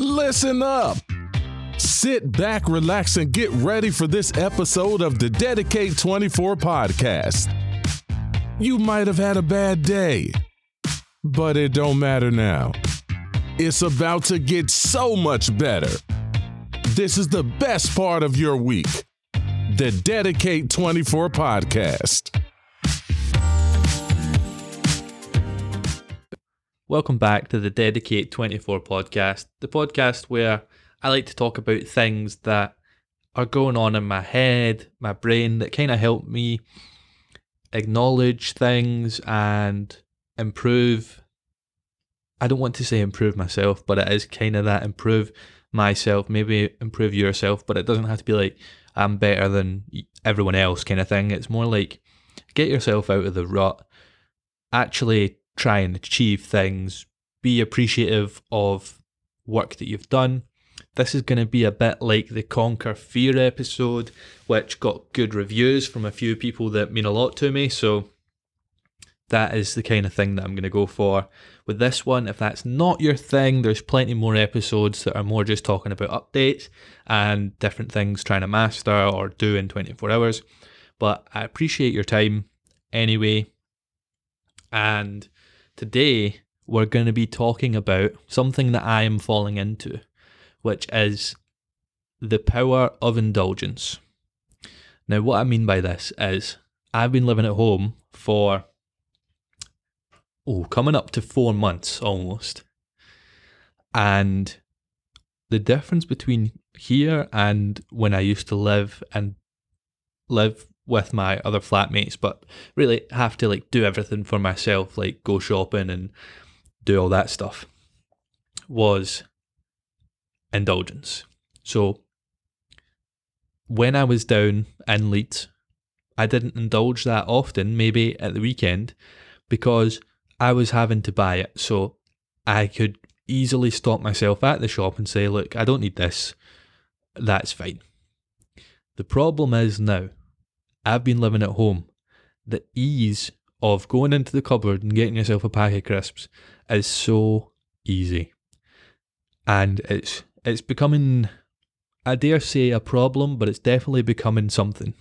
Listen up. Sit back, relax, and get ready for this episode of the Dedicate 24 podcast. You might have had a bad day, but it don't matter now. It's about to get so much better. This is the best part of your week. The Dedicate 24 podcast. Welcome back to the Dedicate 24 podcast, the podcast where I like to talk about things that are going on in my head, my brain, that kind of help me acknowledge things and improve. I don't want to say improve myself, but it is kind of that improve myself, maybe improve yourself, but it doesn't have to be like I'm better than everyone else kind of thing. It's more like get yourself out of the rut, actually try and achieve things, be appreciative of work that you've done. This is going to be a bit like the Conquer Fear episode, which got good reviews from a few people that mean a lot to me. So that is the kind of thing that I'm going to go for with this one. If that's not your thing, there's plenty more episodes that are more just talking about updates and different things trying to master or do in 24 hours. But I appreciate your time anyway. And Today, we're going to be talking about something that I am falling into, which is the power of indulgence. Now, what I mean by this is I've been living at home for, oh, coming up to four months almost. And the difference between here and when I used to live and live with my other flatmates, but really have to like do everything for myself, like go shopping and do all that stuff, was indulgence. So when I was down in Leeds, I didn't indulge that often, maybe at the weekend, because I was having to buy it. So I could easily stop myself at the shop and say, look, I don't need this. That's fine. The problem is now I've been living at home. The ease of going into the cupboard and getting yourself a pack of crisps is so easy. And it's it's becoming I dare say a problem, but it's definitely becoming something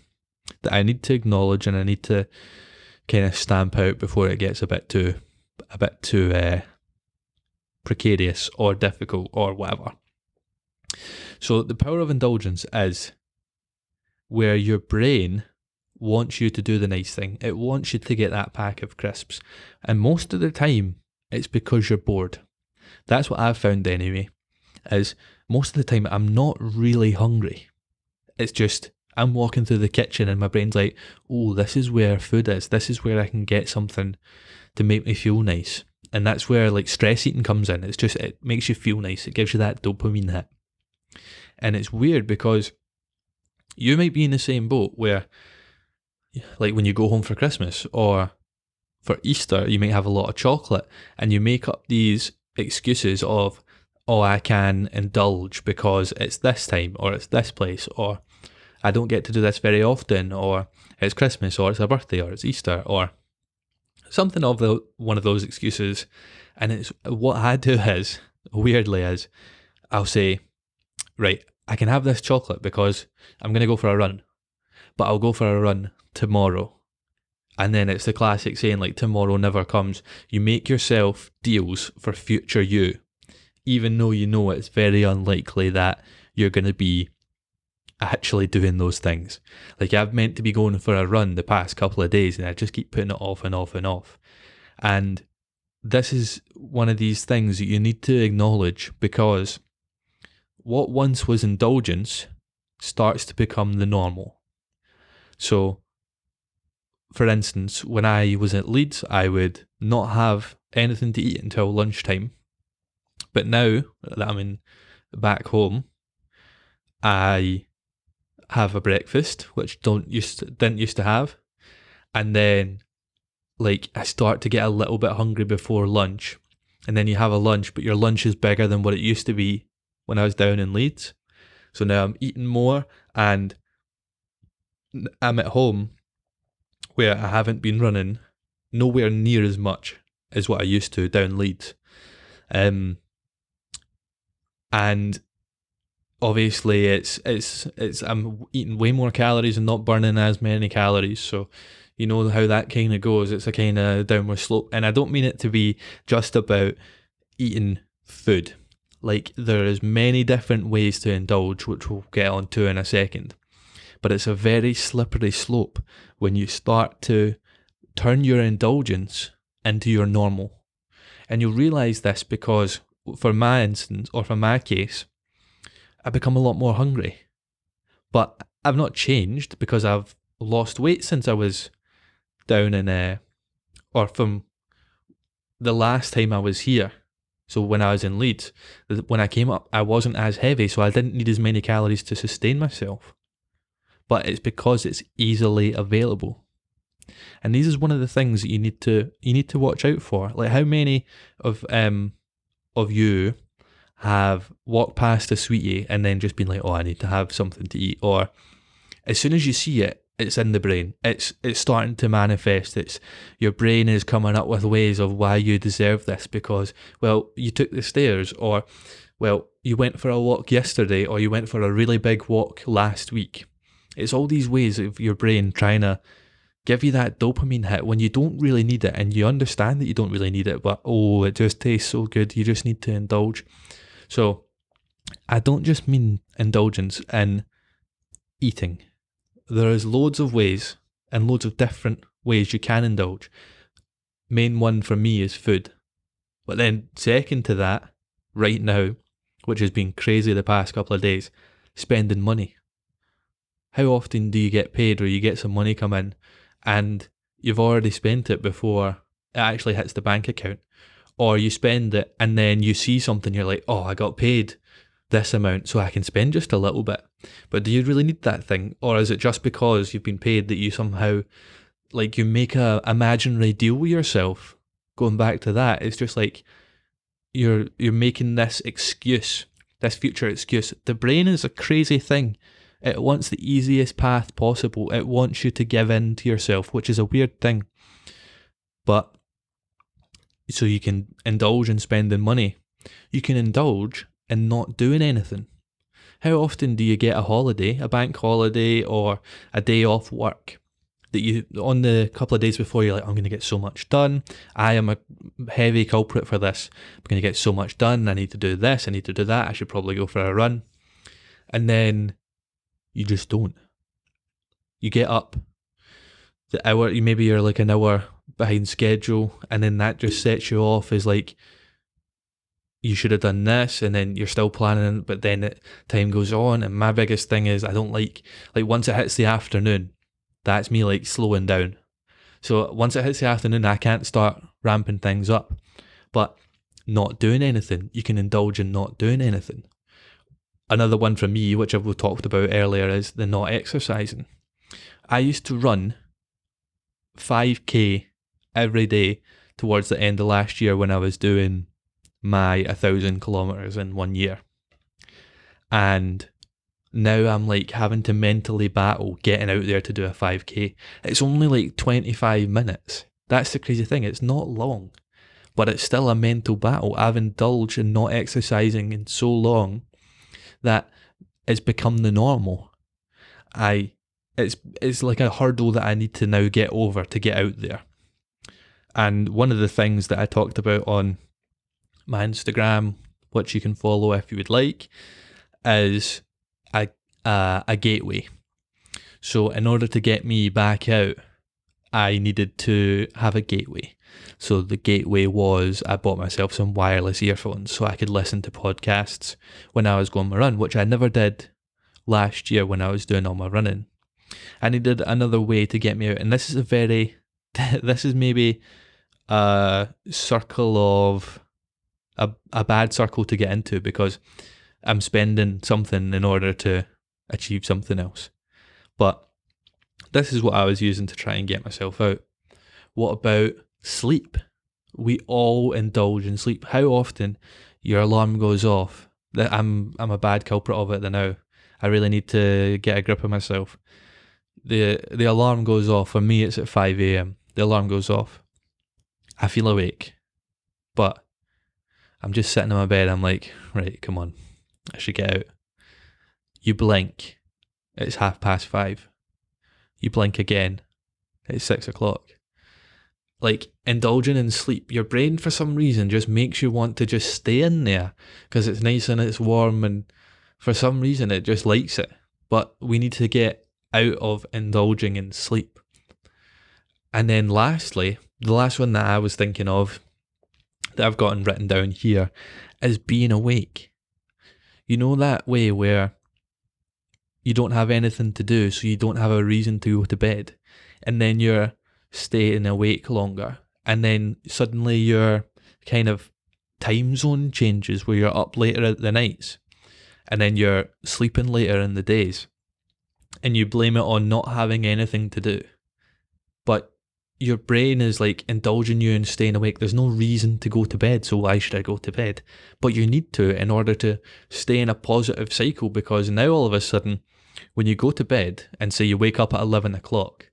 that I need to acknowledge and I need to kind of stamp out before it gets a bit too a bit too uh, precarious or difficult or whatever. So the power of indulgence is where your brain wants you to do the nice thing. It wants you to get that pack of crisps. And most of the time, it's because you're bored. That's what I've found anyway, is most of the time I'm not really hungry. It's just I'm walking through the kitchen and my brain's like, oh, this is where food is. This is where I can get something to make me feel nice. And that's where like stress eating comes in. It's just, it makes you feel nice. It gives you that dopamine hit. And it's weird because you might be in the same boat where like when you go home for Christmas or for Easter, you might have a lot of chocolate and you make up these excuses of, oh, I can indulge because it's this time or it's this place or I don't get to do this very often or it's Christmas or it's a birthday or it's Easter or something of the one of those excuses. And it's what I do is weirdly is I'll say, right, I can have this chocolate because I'm going to go for a run, but I'll go for a run tomorrow. And then it's the classic saying, like, tomorrow never comes. You make yourself deals for future you, even though you know it's very unlikely that you're going to be actually doing those things. Like, I've meant to be going for a run the past couple of days, and I just keep putting it off and off and off. And this is one of these things that you need to acknowledge because what once was indulgence starts to become the normal. So, for instance, when I was at Leeds, I would not have anything to eat until lunchtime. But now that I'm in back home, I have a breakfast, which don't used to, didn't used to have, and then like I start to get a little bit hungry before lunch, and then you have a lunch, but your lunch is bigger than what it used to be when I was down in Leeds. So now I'm eating more, and I'm at home where I haven't been running nowhere near as much as what I used to down Leeds. Um, and obviously it's it's it's I'm eating way more calories and not burning as many calories. So you know how that kind of goes. It's a kind of downward slope, and I don't mean it to be just about eating food. Like there is many different ways to indulge, which we'll get onto in a second. But it's a very slippery slope when you start to turn your indulgence into your normal. And you'll realize this because, for my instance, or for my case, I become a lot more hungry. But I've not changed because I've lost weight since I was down in, uh, or from the last time I was here. So when I was in Leeds, when I came up, I wasn't as heavy, so I didn't need as many calories to sustain myself. But it's because it's easily available. And these is one of the things that you need to you need to watch out for. Like how many of um of you have walked past a sweetie and then just been like, oh, I need to have something to eat, or as soon as you see it, it's in the brain. It's it's starting to manifest. It's your brain is coming up with ways of why you deserve this because well, you took the stairs, or well, you went for a walk yesterday, or you went for a really big walk last week. It's all these ways of your brain trying to give you that dopamine hit when you don't really need it and you understand that you don't really need it, but oh, it just tastes so good, you just need to indulge. So I don't just mean indulgence in eating. There is loads of ways and loads of different ways you can indulge. Main one for me is food. But then second to that, right now, which has been crazy the past couple of days, spending money. How often do you get paid or you get some money come in and you've already spent it before it actually hits the bank account? or you spend it and then you see something, you're like, oh, I got paid this amount, so I can spend just a little bit. But do you really need that thing? Or is it just because you've been paid that you somehow, like, you make a imaginary deal with yourself? Going back to that, it's just like you're you're making this excuse, this future excuse. The brain is a crazy thing. It wants the easiest path possible. It wants you to give in to yourself, which is a weird thing. But so you can indulge in spending money. You can indulge in not doing anything. How often do you get a holiday, a bank holiday, or a day off work? That you, on the couple of days before, you're like, I'm going to get so much done. I am a heavy culprit for this. I'm going to get so much done. I need to do this. I need to do that. I should probably go for a run. And then you just don't. You get up. The hour, maybe you're like an hour behind schedule, and then that just sets you off as like you should have done this, and then you're still planning, but then it, time goes on. And my biggest thing is I don't like like once it hits the afternoon, that's me like slowing down. So once it hits the afternoon, I can't start ramping things up. But not doing anything, you can indulge in not doing anything. Another one for me, which I've talked about earlier, is the not exercising. I used to run 5k every day towards the end of last year when I was doing my a thousand kilometers in one year. And now I'm like having to mentally battle getting out there to do a 5k. It's only like 25 minutes. That's the crazy thing. It's not long, but it's still a mental battle. I've indulged in not exercising in so long that it's become the normal. I it's it's like a hurdle that I need to now get over to get out there. And one of the things that I talked about on my Instagram, which you can follow if you would like, is a uh, a gateway. So in order to get me back out, I needed to have a gateway. So the gateway was I bought myself some wireless earphones so I could listen to podcasts when I was going my run, which I never did last year when I was doing all my running. I needed another way to get me out, and this is a very this is maybe a circle of a, a bad circle to get into because I'm spending something in order to achieve something else. But this is what I was using to try and get myself out. What about sleep? We all indulge in sleep. How often your alarm goes off? That I'm I'm a bad culprit of it now. I really need to get a grip of myself. The the alarm goes off. For me it's at five AM the alarm goes off. I feel awake, but I'm just sitting in my bed. I'm like, right, come on, I should get out. You blink, it's half past five. You blink again, it's six o'clock. Like indulging in sleep, your brain for some reason just makes you want to just stay in there because it's nice and it's warm, and for some reason it just likes it. But we need to get out of indulging in sleep. And then lastly, the last one that I was thinking of that I've gotten written down here is being awake. You know that way where you don't have anything to do, so you don't have a reason to go to bed, and then you're staying awake longer, and then suddenly your kind of time zone changes where you're up later at the nights, and then you're sleeping later in the days, and you blame it on not having anything to do. But your brain is like indulging you in staying awake. There's no reason to go to bed, so why should I go to bed? But you need to in order to stay in a positive cycle because now all of a sudden, when you go to bed and say you wake up at 11 o'clock,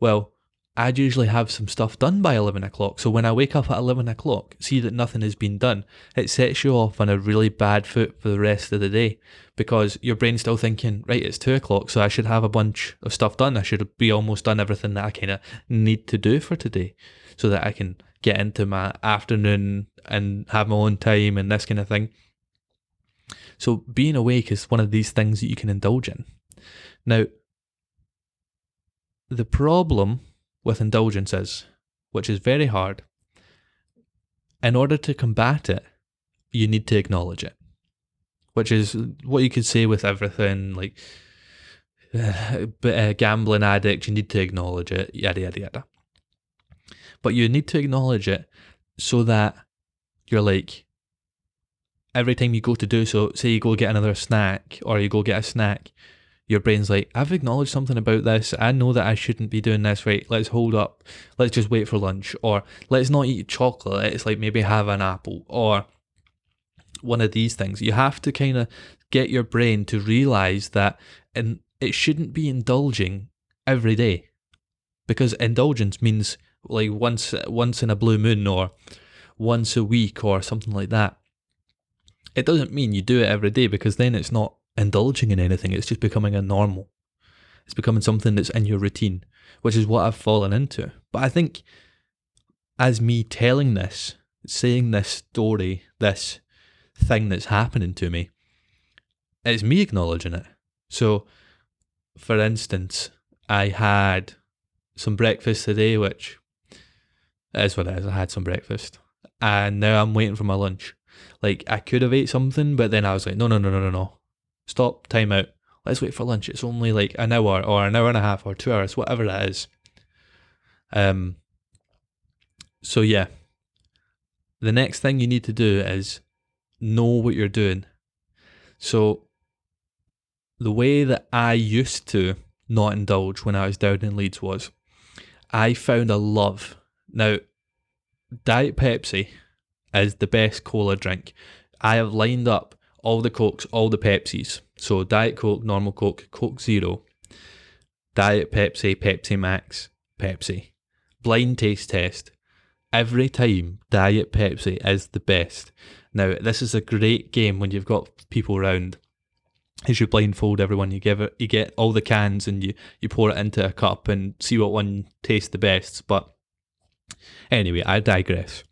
well, I'd usually have some stuff done by 11 o'clock. So when I wake up at 11 o'clock, see that nothing has been done, it sets you off on a really bad foot for the rest of the day because your brain's still thinking, right, it's 2 o'clock, so I should have a bunch of stuff done. I should be almost done everything that I kind of need to do for today so that I can get into my afternoon and have my own time and this kind of thing. So being awake is one of these things that you can indulge in. Now, the problem with indulgences, which is very hard, in order to combat it, you need to acknowledge it, which is what you could say with everything like uh, a gambling addict, you need to acknowledge it, yada, yada, yada. But you need to acknowledge it so that you're like, every time you go to do so, say you go get another snack or you go get a snack, your brain's like, I've acknowledged something about this. I know that I shouldn't be doing this. Right, let's hold up. Let's just wait for lunch. Or let's not eat chocolate. It's like maybe have an apple or one of these things. You have to kind of get your brain to realize that and it shouldn't be indulging every day. Because indulgence means like once once in a blue moon or once a week or something like that. It doesn't mean you do it every day because then it's not indulging in anything. It's just becoming a normal. It's becoming something that's in your routine, which is what I've fallen into. But I think as me telling this, saying this story, this thing that's happening to me, it's me acknowledging it. So, for instance, I had some breakfast today, which is what it is. I had some breakfast, and now I'm waiting for my lunch. Like I could have ate something, but then I was like, no, no, no, no, no, no. Stop, time out. Let's wait for lunch. It's only like an hour or an hour and a half or two hours, whatever that is. Um. So yeah, the next thing you need to do is know what you're doing. So the way that I used to not indulge when I was down in Leeds was I found a love. Now, Diet Pepsi is the best cola drink. I have lined up all the Cokes, all the Pepsis. So Diet Coke, normal Coke, Coke Zero, Diet Pepsi, Pepsi Max, Pepsi. Blind taste test. Every time Diet Pepsi is the best. Now, this is a great game when you've got people around. As you blindfold everyone, you give it, you get all the cans and you, you pour it into a cup and see what one tastes the best. But anyway, I digress.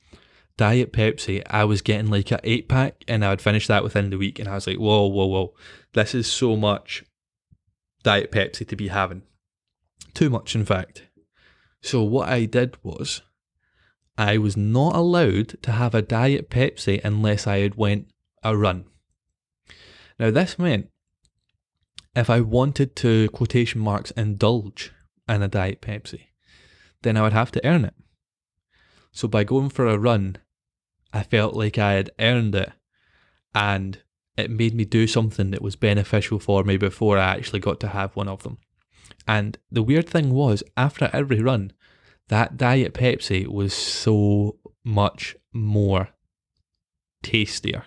Diet Pepsi, I was getting like an eight pack and I would finish that within the week. And I was like, whoa, whoa, whoa, this is so much Diet Pepsi to be having. Too much, in fact. So, what I did was, I was not allowed to have a Diet Pepsi unless I had went a run. Now, this meant if I wanted to, quotation marks, indulge in a Diet Pepsi, then I would have to earn it. So, by going for a run, I felt like I had earned it and it made me do something that was beneficial for me before I actually got to have one of them. And the weird thing was, after every run, that Diet Pepsi was so much more tastier.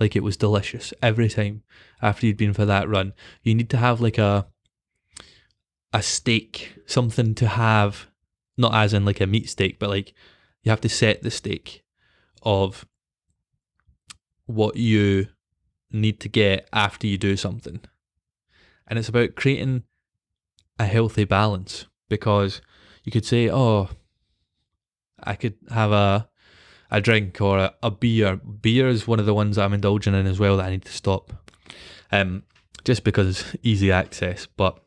Like it was delicious every time after you'd been for that run. You need to have like a a stake, something to have, not as in like a meat steak, but like you have to set the stake of what you need to get after you do something. And it's about creating a healthy balance because you could say, oh, I could have a a drink or a, a beer. Beer is one of the ones I'm indulging in as well that I need to stop. Um, just because it's easy access, but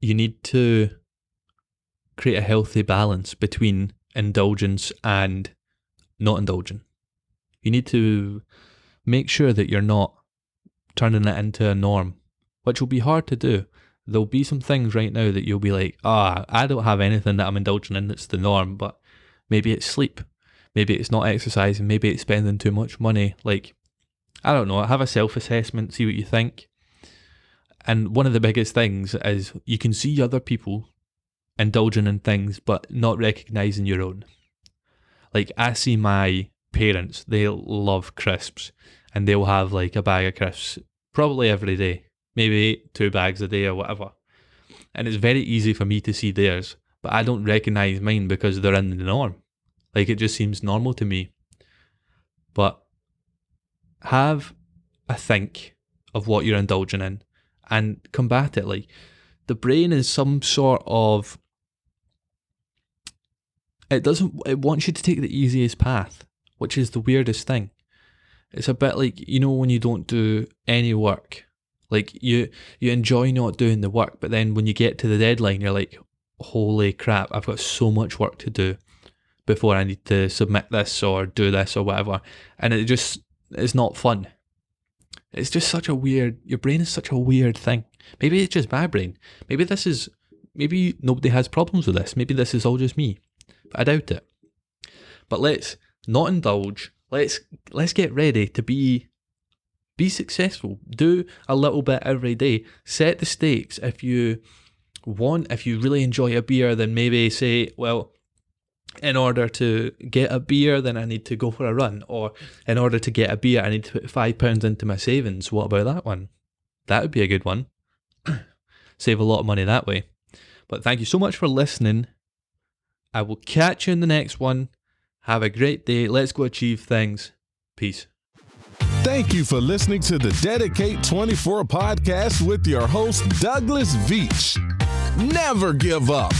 you need to create a healthy balance between indulgence and not indulging. You need to make sure that you're not turning it into a norm, which will be hard to do. There'll be some things right now that you'll be like, ah, I don't have anything that I'm indulging in that's the norm, but maybe it's sleep. Maybe it's not exercising. Maybe it's spending too much money. Like, I don't know. Have a self assessment, see what you think. And one of the biggest things is you can see other people indulging in things but not recognizing your own. Like I see my parents, they love crisps and they'll have like a bag of crisps probably every day, maybe two bags a day or whatever. And it's very easy for me to see theirs, but I don't recognize mine because they're in the norm. Like it just seems normal to me. But have a think of what you're indulging in and combat it. Like the brain is some sort of it doesn't it wants you to take the easiest path, which is the weirdest thing. It's a bit like you know when you don't do any work. Like you you enjoy not doing the work, but then when you get to the deadline you're like, Holy crap, I've got so much work to do before I need to submit this or do this or whatever. And it just is not fun. It's just such a weird. Your brain is such a weird thing. Maybe it's just my brain. Maybe this is. Maybe nobody has problems with this. Maybe this is all just me. I doubt it. But let's not indulge. Let's let's get ready to be be successful. Do a little bit every day. Set the stakes. If you want, if you really enjoy a beer, then maybe say, well, in order to get a beer, then I need to go for a run. Or in order to get a beer, I need to put five pounds into my savings. What about that one? That would be a good one. Save a lot of money that way. But thank you so much for listening. I will catch you in the next one. Have a great day. Let's go achieve things. Peace. Thank you for listening to the Dedicate 24 podcast with your host, Douglas Veach. Never give up.